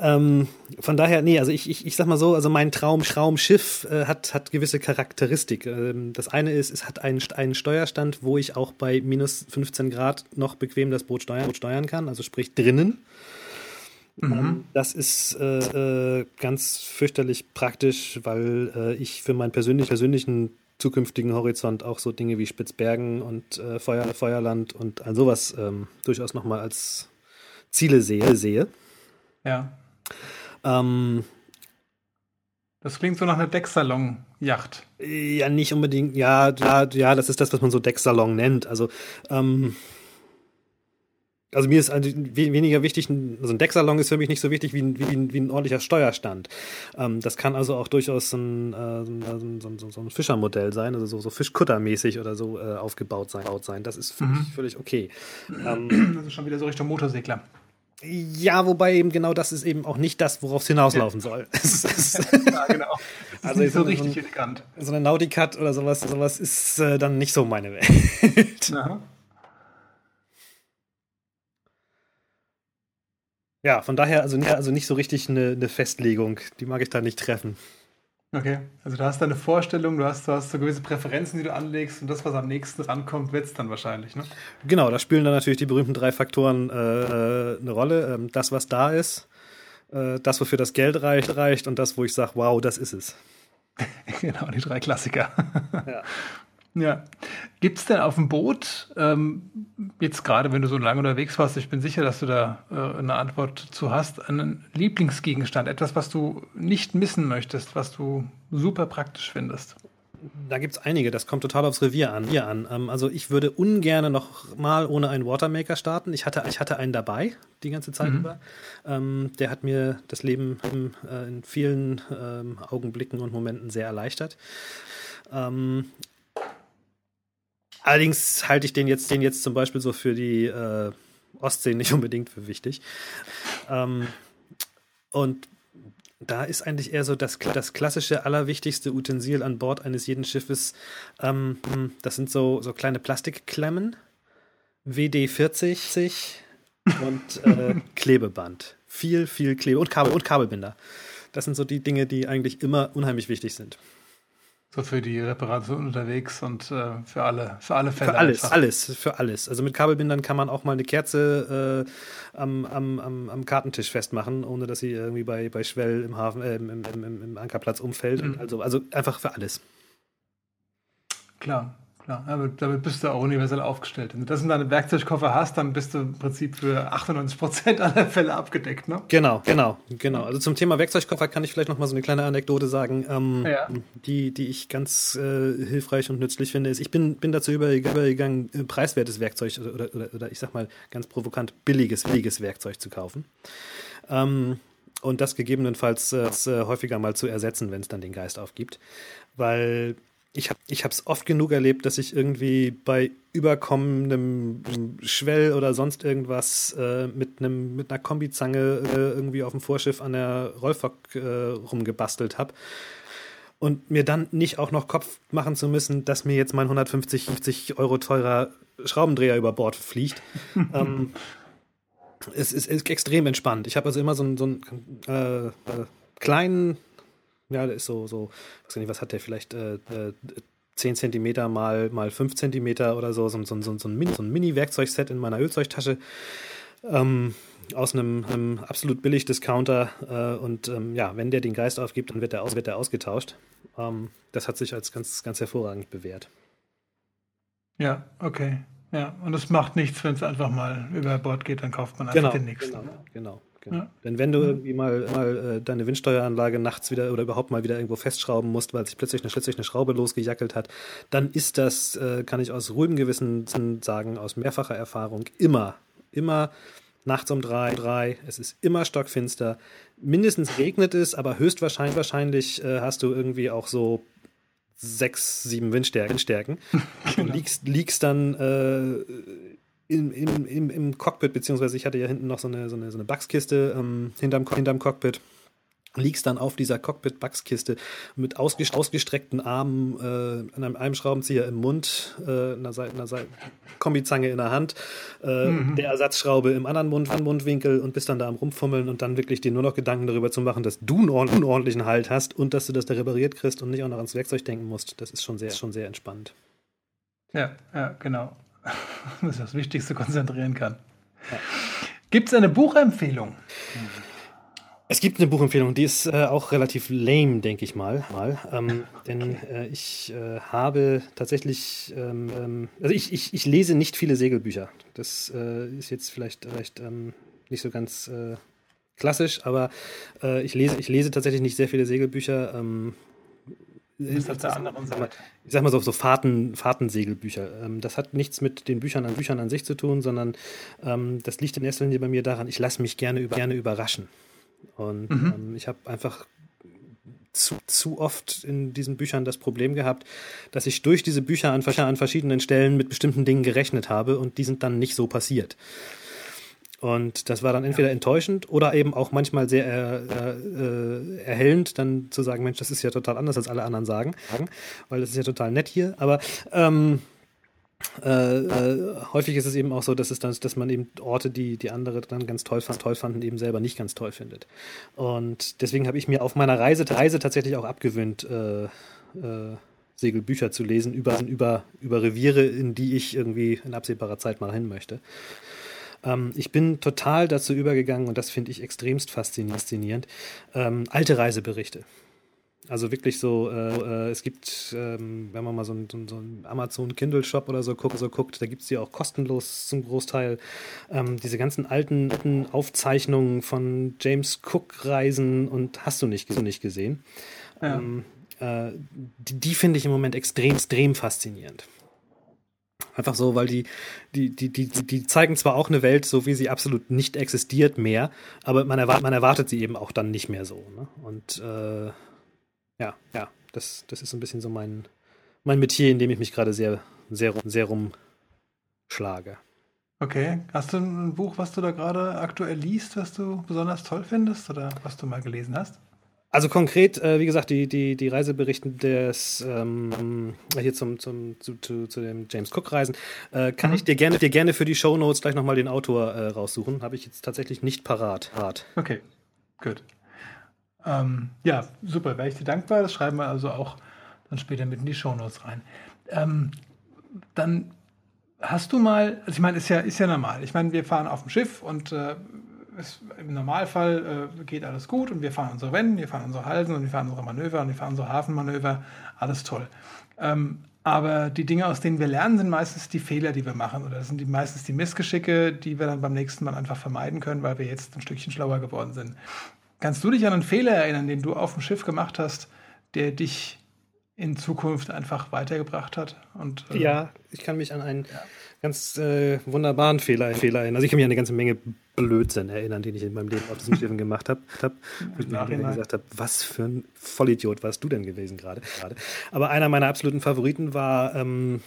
Ähm, von daher, nee, also ich, ich, ich sag mal so, also mein Traum, Traumschiff äh, hat, hat gewisse Charakteristik. Ähm, das eine ist, es hat einen, einen Steuerstand, wo ich auch bei minus 15 Grad noch bequem das Boot steuern, Boot steuern kann, also sprich drinnen. Mhm. Ähm, das ist äh, äh, ganz fürchterlich praktisch, weil äh, ich für meinen persönlich, persönlichen zukünftigen Horizont auch so Dinge wie Spitzbergen und äh, Feuer, Feuerland und all sowas ähm, durchaus nochmal als Ziele sehe. sehe. Ja. Ähm, das klingt so nach einer Decksalon-Yacht. Ja, nicht unbedingt. Ja, ja, ja, das ist das, was man so Decksalon nennt. Also, ähm, also mir ist weniger wichtig, also ein Decksalon ist für mich nicht so wichtig wie ein, wie ein, wie ein ordentlicher Steuerstand. Ähm, das kann also auch durchaus ein, äh, so, so, so, ein Fischermodell sein, also so, so Fischkuttermäßig oder so äh, aufgebaut sein, sein. Das ist für mhm. mich völlig okay. Ähm, das ist schon wieder so Richtung Motorsegler. Ja, wobei eben genau das ist eben auch nicht das, worauf es hinauslaufen ja. soll. ja, genau. also nicht so richtig elegant. So eine Nauticat oder sowas, sowas ist äh, dann nicht so meine Welt. Aha. Ja, von daher also, also nicht so richtig eine, eine Festlegung. Die mag ich da nicht treffen. Okay, also du hast da eine Vorstellung, du hast, du hast so gewisse Präferenzen, die du anlegst und das, was am nächsten rankommt, wird es dann wahrscheinlich, ne? Genau, da spielen dann natürlich die berühmten drei Faktoren äh, äh, eine Rolle. Ähm, das, was da ist, äh, das, wofür das Geld reicht, reicht und das, wo ich sage, wow, das ist es. genau, die drei Klassiker. ja. Ja. Gibt es denn auf dem Boot, ähm, jetzt gerade wenn du so lange unterwegs warst, ich bin sicher, dass du da äh, eine Antwort zu hast, einen Lieblingsgegenstand, etwas, was du nicht missen möchtest, was du super praktisch findest? da gibt es einige, das kommt total aufs Revier an. Hier an. Ähm, also ich würde ungern noch mal ohne einen Watermaker starten. Ich hatte, ich hatte einen dabei, die ganze Zeit mhm. über. Ähm, der hat mir das Leben in, äh, in vielen ähm, Augenblicken und Momenten sehr erleichtert. Ähm, allerdings halte ich den jetzt, den jetzt zum Beispiel so für die äh, Ostsee nicht unbedingt für wichtig. Ähm, und da ist eigentlich eher so das, das klassische, allerwichtigste Utensil an Bord eines jeden Schiffes. Ähm, das sind so, so kleine Plastikklemmen, WD-40 und äh, Klebeband. Viel, viel Klebe und Kabel und Kabelbinder. Das sind so die Dinge, die eigentlich immer unheimlich wichtig sind. So für die Reparation unterwegs und äh, für alle, für alle Fälle. Für alles, einfach. alles, für alles. Also mit Kabelbindern kann man auch mal eine Kerze äh, am, am, am, am, Kartentisch festmachen, ohne dass sie irgendwie bei, bei Schwell im Hafen, äh, im, im, im, Ankerplatz umfällt. Mhm. Also, also einfach für alles. Klar. Klar, damit, damit bist du auch universell aufgestellt. Wenn du das in deinem Werkzeugkoffer hast, dann bist du im Prinzip für 98 Prozent aller Fälle abgedeckt, ne? Genau, genau, genau. Also zum Thema Werkzeugkoffer kann ich vielleicht noch mal so eine kleine Anekdote sagen, ähm, ja. die, die ich ganz äh, hilfreich und nützlich finde. Ist, ich bin, bin dazu übergegangen, äh, preiswertes Werkzeug oder, oder, oder ich sag mal ganz provokant billiges, billiges Werkzeug zu kaufen. Ähm, und das gegebenenfalls äh, äh häufiger mal zu ersetzen, wenn es dann den Geist aufgibt. Weil ich habe ich es oft genug erlebt, dass ich irgendwie bei überkommendem Schwell oder sonst irgendwas äh, mit einem mit einer Kombizange äh, irgendwie auf dem Vorschiff an der Rollfock äh, rumgebastelt habe und mir dann nicht auch noch Kopf machen zu müssen, dass mir jetzt mein 150 50 Euro teurer Schraubendreher über Bord fliegt. ähm, es ist, ist, extrem entspannt. Ich habe also immer so einen, so einen äh, äh, kleinen ja, der ist so, so, weiß nicht, was hat der vielleicht, äh, äh, 10 cm mal, mal 5 cm oder so, so, so, so, so ein Mini, so Mini-Werkzeugset in meiner Ölzeugtasche. Ähm, aus einem, einem, absolut billig Discounter äh, und ähm, ja, wenn der den Geist aufgibt, dann wird der, aus, wird der ausgetauscht. Ähm, das hat sich als ganz, ganz hervorragend bewährt. Ja, okay. Ja, und es macht nichts, wenn es einfach mal über Bord geht, dann kauft man einfach genau, den nächsten. Genau, genau. Genau. Ja. Denn wenn du irgendwie mal, mal äh, deine Windsteueranlage nachts wieder oder überhaupt mal wieder irgendwo festschrauben musst, weil sich plötzlich eine, plötzlich eine Schraube losgejackelt hat, dann ist das, äh, kann ich aus ruhigem Gewissen sagen, aus mehrfacher Erfahrung, immer, immer nachts um drei, drei, es ist immer stockfinster. Mindestens regnet es, aber höchstwahrscheinlich wahrscheinlich, äh, hast du irgendwie auch so sechs, sieben Windstärken. Windstärken. genau. Du liegst, liegst dann äh, im, im, im, im Cockpit, beziehungsweise ich hatte ja hinten noch so eine, so eine, so eine Bugs-Kiste ähm, hinterm, hinterm Cockpit liegst dann auf dieser Cockpit-Bugs-Kiste mit ausgestreckten Armen, äh, an einem, Schraubenzieher im Mund, äh, einer, Seite, einer Seite, Kombizange in der Hand, äh, mhm. der Ersatzschraube im anderen Mund, Mundwinkel und bist dann da am Rumfummeln und dann wirklich dir nur noch Gedanken darüber zu machen, dass du einen unordentlichen Halt hast und dass du das da repariert kriegst und nicht auch noch ans Werkzeug denken musst. Das ist schon sehr, schon sehr entspannt. Ja, ja, genau. dass ich das Wichtigste konzentrieren kann. Ja. Gibt es eine Buchempfehlung? Es gibt eine Buchempfehlung, die ist äh, auch relativ lame, denke ich mal. mal. Ähm, denn äh, ich äh, habe tatsächlich, ähm, ähm, also ich, ich, ich, lese nicht viele Segelbücher. Das äh, ist jetzt vielleicht, vielleicht ähm, nicht so ganz äh, klassisch, aber äh, ich, lese, ich lese tatsächlich nicht sehr viele Segelbücher. Ähm, ist auf der anderen Seite. Ich sag mal so, so Fahrten, Fahrtensegelbücher. Ähm, das hat nichts mit den Büchern an Büchern an sich zu tun, sondern ähm, das liegt in erster Linie bei mir daran, ich lasse mich gerne, über, gerne überraschen. Und mhm. ähm, ich habe einfach zu, zu oft in diesen Büchern das Problem gehabt, dass ich durch diese Bücher an, an verschiedenen Stellen mit bestimmten Dingen gerechnet habe und die sind dann nicht so passiert. Und das war dann entweder enttäuschend oder eben auch manchmal sehr äh, äh, erhellend, dann zu sagen, Mensch, das ist ja total anders, als alle anderen sagen, weil das ist ja total nett hier. Aber ähm, äh, äh, häufig ist es eben auch so, dass es dann, dass man eben Orte, die die andere dann ganz toll, fand, toll fanden, eben selber nicht ganz toll findet. Und deswegen habe ich mir auf meiner Reise, Reise tatsächlich auch abgewöhnt, äh, äh, Segelbücher zu lesen über, über, über Reviere, in die ich irgendwie in absehbarer Zeit mal hin möchte. Ähm, ich bin total dazu übergegangen, und das finde ich extremst faszinierend, ähm, alte Reiseberichte. Also wirklich so, äh, äh, es gibt, ähm, wenn man mal so einen so ein Amazon Kindle Shop oder so guckt, so guckt da gibt es die auch kostenlos zum Großteil. Ähm, diese ganzen alten, alten Aufzeichnungen von James Cook Reisen und hast du nicht, nicht gesehen. Ja. Ähm, äh, die, die finde ich im Moment extrem, extrem faszinierend. Einfach so, weil die, die, die, die, die zeigen zwar auch eine Welt, so wie sie absolut nicht existiert mehr, aber man erwartet, man erwartet sie eben auch dann nicht mehr so. Ne? Und äh, ja, ja, das, das ist so ein bisschen so mein, mein Metier, in dem ich mich gerade sehr, sehr, sehr rumschlage. Okay. Hast du ein Buch, was du da gerade aktuell liest, was du besonders toll findest oder was du mal gelesen hast? Also konkret, äh, wie gesagt, die, die, die Reiseberichten des ähm, hier zum, zum, zu, zu, zu dem James Cook-Reisen, äh, kann mhm. ich dir gerne, dir gerne für die Show Notes gleich nochmal den Autor äh, raussuchen. Habe ich jetzt tatsächlich nicht parat. Okay, gut. Ähm, ja, super, wäre ich dir dankbar. Das schreiben wir also auch dann später mit in die Show Notes rein. Ähm, dann hast du mal, also ich meine, ist ja, ist ja normal. Ich meine, wir fahren auf dem Schiff und äh, es, im Normalfall äh, geht alles gut und wir fahren unsere Wenden, wir fahren unsere Halsen und wir fahren unsere Manöver und wir fahren unsere Hafenmanöver, alles toll. Ähm, aber die Dinge, aus denen wir lernen, sind meistens die Fehler, die wir machen. Oder das sind die, meistens die Missgeschicke, die wir dann beim nächsten Mal einfach vermeiden können, weil wir jetzt ein Stückchen schlauer geworden sind. Kannst du dich an einen Fehler erinnern, den du auf dem Schiff gemacht hast, der dich in Zukunft einfach weitergebracht hat? Und, äh, ja, ich kann mich an einen ja. ganz äh, wunderbaren Fehler, Fehler erinnern. Also ich kann mich an eine ganze Menge Blödsinn erinnern, den ich in meinem Leben auf diesen Schiffen gemacht habe. Hab, wo ich mir gesagt habe, was für ein Vollidiot warst du denn gewesen gerade. Aber einer meiner absoluten Favoriten war ähm,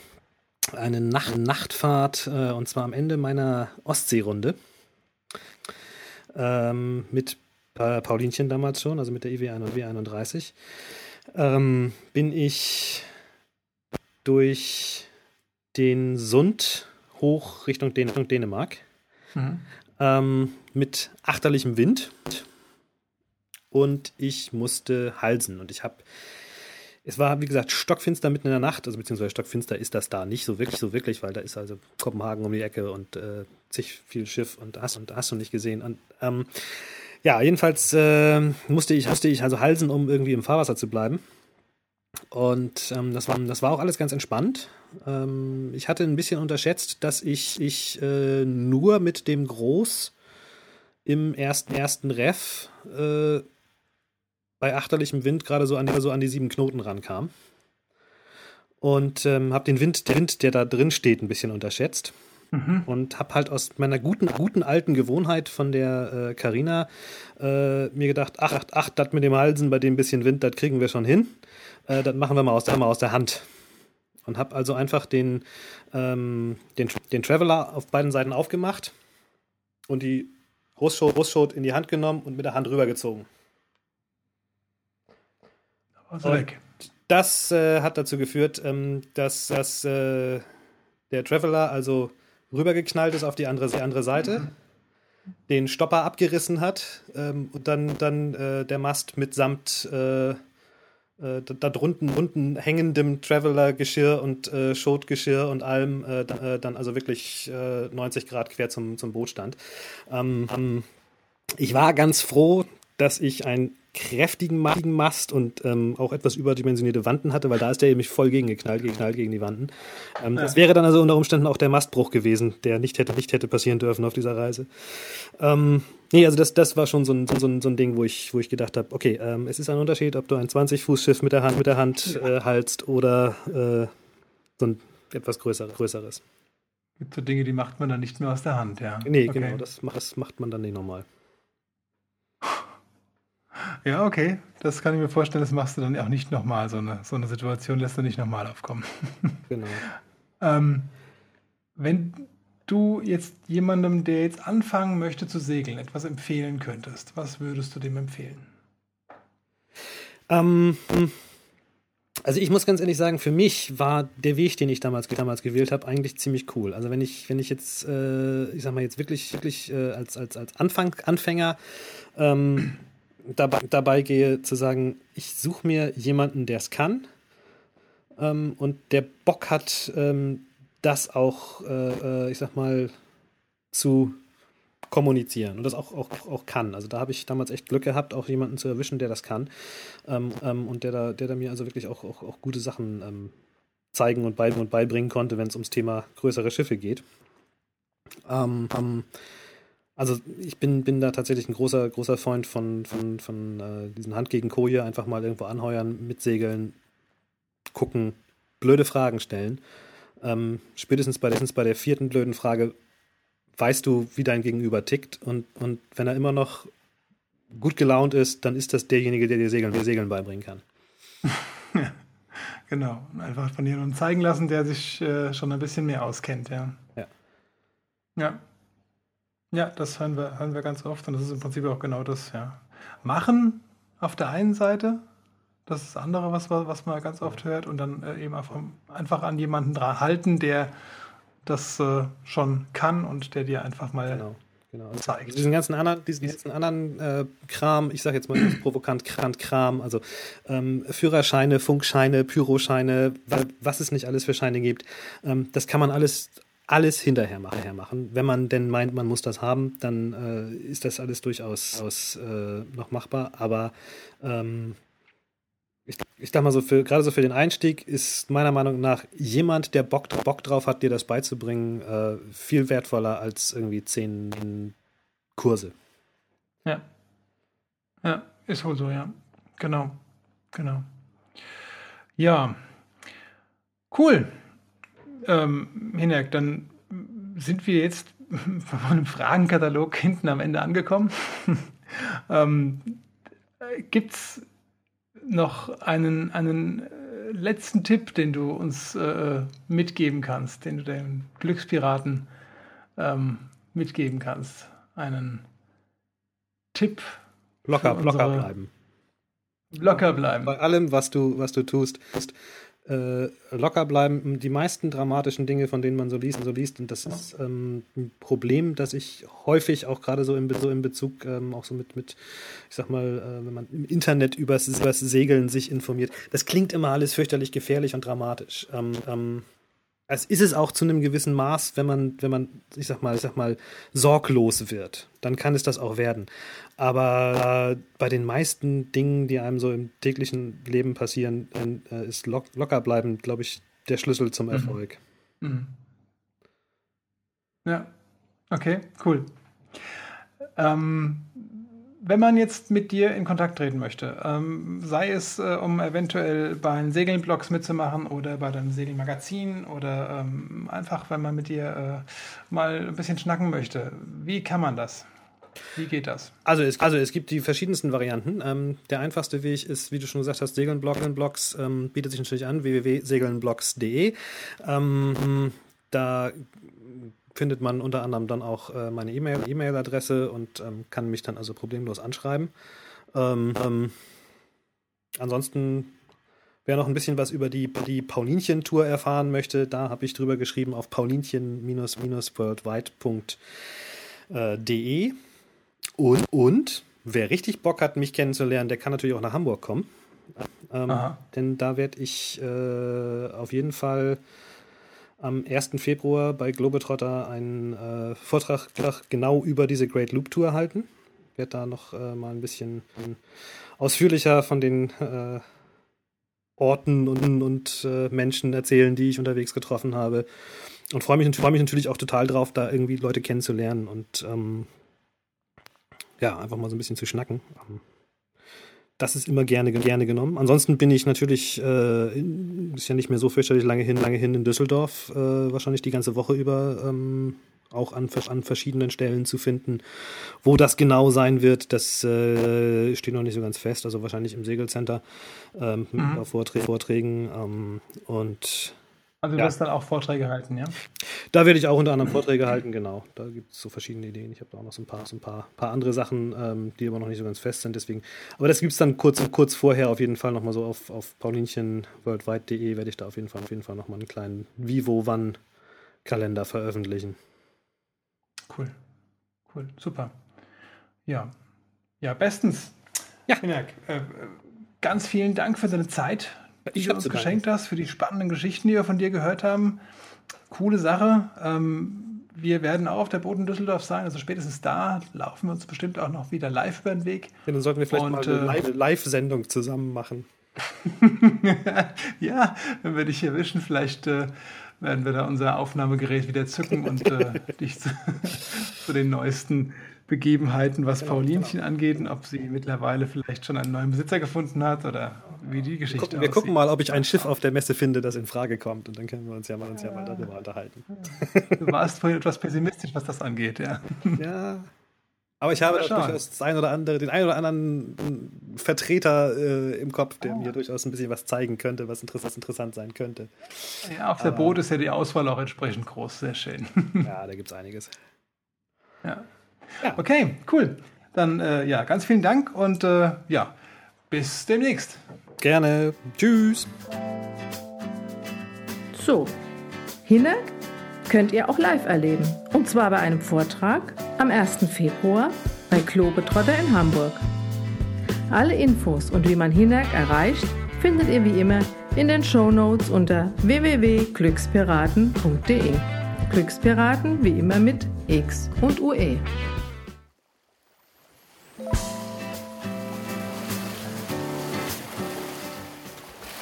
eine Nacht Nachtfahrt, äh, und zwar am Ende meiner Ostseerunde. Ähm, mit Paulinchen damals schon, also mit der IW 31 ähm, bin ich durch den Sund hoch Richtung, Dän Richtung Dänemark mhm. Ähm, mit achterlichem Wind und ich musste halsen und ich habe es war, wie gesagt, stockfinster mitten in der Nacht, also beziehungsweise stockfinster ist das da nicht so wirklich, so wirklich, weil da ist also Kopenhagen um die Ecke und äh, zig viel Schiff und das und hast du nicht gesehen. Und ähm, ja, jedenfalls äh, musste, ich, musste ich also halsen, um irgendwie im Fahrwasser zu bleiben. Und ähm, das, war, das war auch alles ganz entspannt. Ähm, ich hatte ein bisschen unterschätzt, dass ich, ich äh, nur mit dem Groß im ersten, ersten Ref äh, bei achterlichem Wind gerade so an, so an die sieben Knoten rankam. Und ähm, habe den Wind, der Wind, der da drin steht, ein bisschen unterschätzt. Mhm. Und habe halt aus meiner guten, guten alten Gewohnheit von der Carina äh, äh, mir gedacht, ach, ach, ach, das mit dem Halsen bei dem bisschen Wind, das kriegen wir schon hin. Äh, das machen wir mal aus der, mal aus der Hand. Und habe also einfach den, ähm, den, den Traveler auf beiden Seiten aufgemacht und die Brustschot, in die Hand genommen und mit der Hand rübergezogen. Also weg. Das äh, hat dazu geführt, ähm, dass, dass äh, der Traveler also rübergeknallt ist auf die andere, die andere Seite, mhm. den Stopper abgerissen hat ähm, und dann, dann äh, der Mast mitsamt äh, äh, da drunten unten hängendem Traveler-Geschirr und äh, Schotgeschirr und allem äh, äh, dann also wirklich äh, 90 Grad quer zum, zum Boot stand. Ähm, ähm, ich war ganz froh, dass ich ein kräftigen Mast und ähm, auch etwas überdimensionierte Wanden hatte, weil da ist der nämlich voll gegen geknallt, gegen die Wanden. Ähm, ja. Das wäre dann also unter Umständen auch der Mastbruch gewesen, der nicht hätte, nicht hätte passieren dürfen auf dieser Reise. Ähm, nee, also das, das war schon so ein, so ein, so ein Ding, wo ich, wo ich gedacht habe, okay, ähm, es ist ein Unterschied, ob du ein 20-Fuß-Schiff mit der Hand, mit der Hand äh, haltst oder äh, so ein etwas größer, größeres. Gibt so Dinge, die macht man dann nicht mehr aus der Hand, ja. Nee, okay. genau, das macht, das macht man dann nicht normal. Ja, okay. Das kann ich mir vorstellen, das machst du dann auch nicht nochmal. So eine, so eine Situation lässt du nicht nochmal aufkommen. Genau. ähm, wenn du jetzt jemandem, der jetzt anfangen möchte zu segeln, etwas empfehlen könntest, was würdest du dem empfehlen? Ähm, also ich muss ganz ehrlich sagen, für mich war der Weg, den ich damals, damals gewählt habe, eigentlich ziemlich cool. Also wenn ich, wenn ich jetzt, äh, ich sag mal, jetzt wirklich, wirklich äh, als, als, als Anfang, Anfänger ähm, dabei, dabei gehe, zu sagen, ich suche mir jemanden, der es kann ähm, und der Bock hat, ähm, das auch, äh, äh, ich sag mal, zu kommunizieren und das auch, auch, auch kann. Also da habe ich damals echt Glück gehabt, auch jemanden zu erwischen, der das kann ähm, ähm, und der da, der da mir also wirklich auch, auch, auch gute Sachen ähm, zeigen und, bei, und beibringen konnte, wenn es ums Thema größere Schiffe geht. Ähm, ähm, Also ich bin, bin da tatsächlich ein großer, großer Freund von, von, von äh, diesen Hand gegen Koje, einfach mal irgendwo anheuern, mitsegeln, gucken, blöde Fragen stellen. Ähm, spätestens bei, bei der vierten blöden Frage weißt du, wie dein Gegenüber tickt und, und wenn er immer noch gut gelaunt ist, dann ist das derjenige, der dir Segeln, der Segeln beibringen kann. ja, genau. Einfach von jemandem zeigen lassen, der sich äh, schon ein bisschen mehr auskennt, ja. Ja. Ja. Ja, das hören wir, hören wir ganz oft und das ist im Prinzip auch genau das, ja. Machen auf der einen Seite, das ist das andere, was, was man ganz oft hört, und dann äh, eben einfach an jemanden dran halten, der das äh, schon kann und der dir einfach mal genau, genau. Zeigt. Diesen ganzen anderen, diesen ganzen anderen äh, Kram, ich sage jetzt mal provokant Kram, also ähm, Führerscheine, Funkscheine, Pyroscheine, was es nicht alles für Scheine gibt, ähm, das kann man alles alles hinterher machen. Wenn man denn meint, man muss das haben, dann äh, ist das alles durchaus aus, äh, noch machbar. Aber ähm, ich, ich dachte mal so, für, gerade so für den Einstieg ist meiner Meinung nach jemand, der Bock, Bock drauf hat, dir das beizubringen, äh, viel wertvoller als irgendwie zehn Kurse. Ja. Ja, ist wohl so, ja. Genau. Genau. Ja. Cool ähm, Hinek, dann sind wir jetzt von einem Fragenkatalog hinten am Ende angekommen. ähm, Gibt es noch einen, einen äh, letzten Tipp, den du uns äh, mitgeben kannst, den du den Glückspiraten ähm, mitgeben kannst? Einen Tipp? Locker, locker bleiben. Locker bleiben. Bei allem, was du, was du tust, äh, locker bleiben. Die meisten dramatischen Dinge, von denen man so liest, so liest, und das ist ähm, ein Problem, das ich häufig auch gerade so in, so in Bezug ähm, auch so mit, mit, ich sag mal, äh, wenn man im Internet übers, übers Segeln sich informiert. Das klingt immer alles fürchterlich gefährlich und dramatisch. Ähm, es ist es auch zu einem gewissen Maß, wenn man, wenn man, ich sag mal, ich sag mal, sorglos wird, dann kann es das auch werden. Aber äh, bei den meisten Dingen, die einem so im täglichen Leben passieren, äh, ist lock, locker bleiben, glaube ich, der Schlüssel zum mhm. Erfolg. Mhm. Ja, okay, cool. Ähm, wenn man jetzt mit dir in Kontakt treten möchte, ähm, sei es, äh, um eventuell bei den Segelblogs mitzumachen oder bei deinem Segelmagazin oder ähm, einfach, wenn man mit dir äh, mal ein bisschen schnacken möchte, wie kann man das? Wie geht das? Also es, also es gibt die verschiedensten Varianten. Ähm, der einfachste Weg ist, wie du schon gesagt hast, Segelnblogs ähm, bietet sich natürlich an, www.segelnblogs.de. Ähm, da findet man unter anderem dann auch äh, meine E-Mail-Adresse e und ähm, kann mich dann also problemlos anschreiben. Ähm, ähm, ansonsten Wer noch ein bisschen was über die, die Paulinchen-Tour erfahren möchte, da habe ich drüber geschrieben auf paulinchen-worldwide.de. Und, und wer richtig Bock hat, mich kennenzulernen, der kann natürlich auch nach Hamburg kommen. Ähm, denn da werde ich äh, auf jeden Fall am 1. Februar bei Globetrotter einen äh, Vortrag genau über diese Great Loop Tour halten. Ich werde da noch äh, mal ein bisschen ausführlicher von den äh, Orten und, und äh, Menschen erzählen, die ich unterwegs getroffen habe. Und freue mich, freu mich natürlich auch total drauf, da irgendwie Leute kennenzulernen und ähm, ja, einfach mal so ein bisschen zu schnacken. Das ist immer gerne, gerne genommen. Ansonsten bin ich natürlich, äh, ist ja nicht mehr so fürchterlich lange hin, lange hin in Düsseldorf, äh, wahrscheinlich die ganze Woche über ähm, auch an, an verschiedenen Stellen zu finden. Wo das genau sein wird, das äh, steht noch nicht so ganz fest. Also wahrscheinlich im Segelcenter ähm, mhm. Vorträgen. Ähm, und also du ja. wirst dann auch Vorträge halten, ja? Da werde ich auch unter anderem Vorträge halten, genau. Da gibt es so verschiedene Ideen. Ich habe da auch noch so ein paar, so ein paar, paar andere Sachen, ähm, die aber noch nicht so ganz fest sind. Deswegen, aber das gibt es dann kurz, kurz vorher auf jeden Fall nochmal so auf, auf paulinchenworldwide.de werde ich da auf jeden Fall auf jeden Fall nochmal einen kleinen Vivo-Wann-Kalender veröffentlichen. Cool. Cool, super. Ja. Ja, bestens. Ja. Hinak, äh, ganz vielen Dank für deine Zeit du uns geschenkt hast, für die spannenden Geschichten, die wir von dir gehört haben. Coole Sache. Ähm, wir werden auch auf der Boden Düsseldorf sein, also spätestens da laufen wir uns bestimmt auch noch wieder live über den Weg. Ja, dann sollten wir vielleicht Und, mal eine äh, Live-Sendung zusammen machen. ja, wenn wir dich erwischen, vielleicht äh, werden wir da unser Aufnahmegerät wieder zücken und äh, dich zu, zu, den neuesten Begebenheiten, was genau, Paulinchen genau. angeht und ob sie mittlerweile vielleicht schon einen neuen Besitzer gefunden hat oder wie die Geschichte wir, gucken, wir gucken mal, ob ich ein Schiff auf der Messe finde, das in Frage kommt und dann können wir uns ja mal, uns ja mal darüber unterhalten. Du warst vorhin etwas pessimistisch, was das angeht, ja. Ja, aber ich habe durchaus das ein oder andere, den einen oder anderen Vertreter äh, im Kopf, der oh. mir durchaus ein bisschen was zeigen könnte, was interessant, interessant sein könnte. Ja, auf der Boot ist ja die Auswahl auch entsprechend groß. Sehr schön. ja, da gibt es einiges. Ja. Ja. Okay, cool. Dann äh, ja, ganz vielen Dank und äh, ja, bis demnächst. Gerne. Tschüss. So, Hinak könnt ihr auch live erleben. Und zwar bei einem Vortrag am 1. Februar bei Klobetrotter in Hamburg. Alle Infos und wie man Hinak erreicht, findet ihr wie immer in den Show Notes unter www.glückspiraten.de. Glückspiraten wie immer mit X und UE.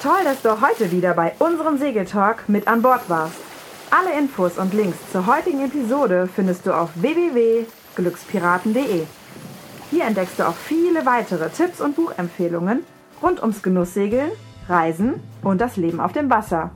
Toll, dass du heute wieder bei unserem Segeltalk mit an Bord warst. Alle Infos und Links zur heutigen Episode findest du auf www.glückspiraten.de. Hier entdeckst du auch viele weitere Tipps und Buchempfehlungen rund ums Genusssegeln, Reisen und das Leben auf dem Wasser.